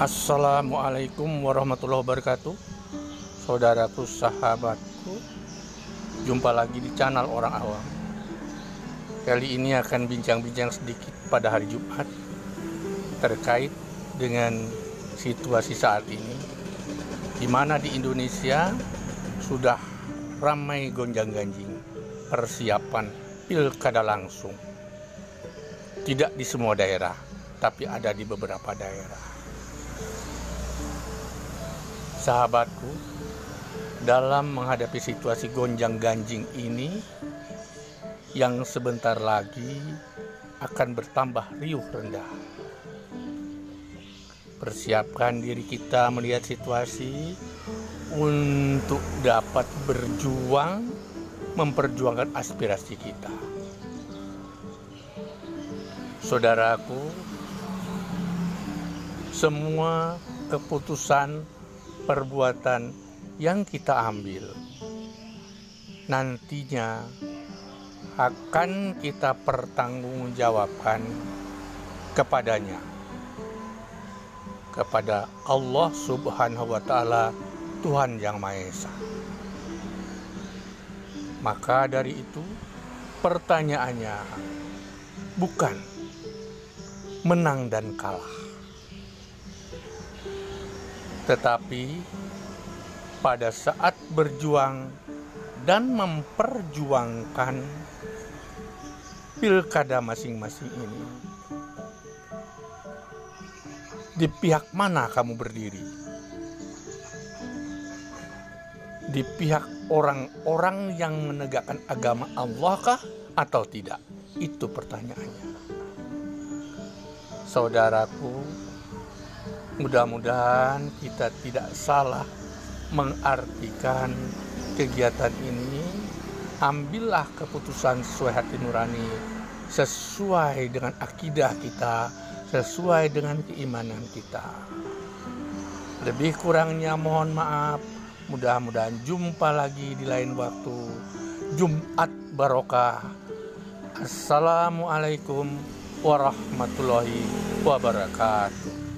Assalamualaikum warahmatullahi wabarakatuh Saudaraku, sahabatku Jumpa lagi di channel Orang Awam Kali ini akan bincang-bincang sedikit pada hari Jumat Terkait dengan situasi saat ini di mana di Indonesia sudah ramai gonjang-ganjing persiapan pilkada langsung. Tidak di semua daerah, tapi ada di beberapa daerah. Sahabatku, dalam menghadapi situasi gonjang-ganjing ini yang sebentar lagi akan bertambah riuh rendah. Persiapkan diri kita melihat situasi untuk dapat berjuang memperjuangkan aspirasi kita. Saudaraku, semua keputusan perbuatan yang kita ambil nantinya akan kita pertanggungjawabkan kepadanya kepada Allah Subhanahu wa taala Tuhan yang Maha Esa. Maka dari itu pertanyaannya bukan menang dan kalah tetapi pada saat berjuang dan memperjuangkan pilkada masing-masing ini, di pihak mana kamu berdiri? Di pihak orang-orang yang menegakkan agama Allah kah atau tidak? Itu pertanyaannya. Saudaraku, Mudah-mudahan kita tidak salah mengartikan kegiatan ini. Ambillah keputusan sesuai hati nurani, sesuai dengan akidah kita, sesuai dengan keimanan kita. Lebih kurangnya mohon maaf. Mudah-mudahan jumpa lagi di lain waktu. Jumat barokah. Assalamualaikum warahmatullahi wabarakatuh.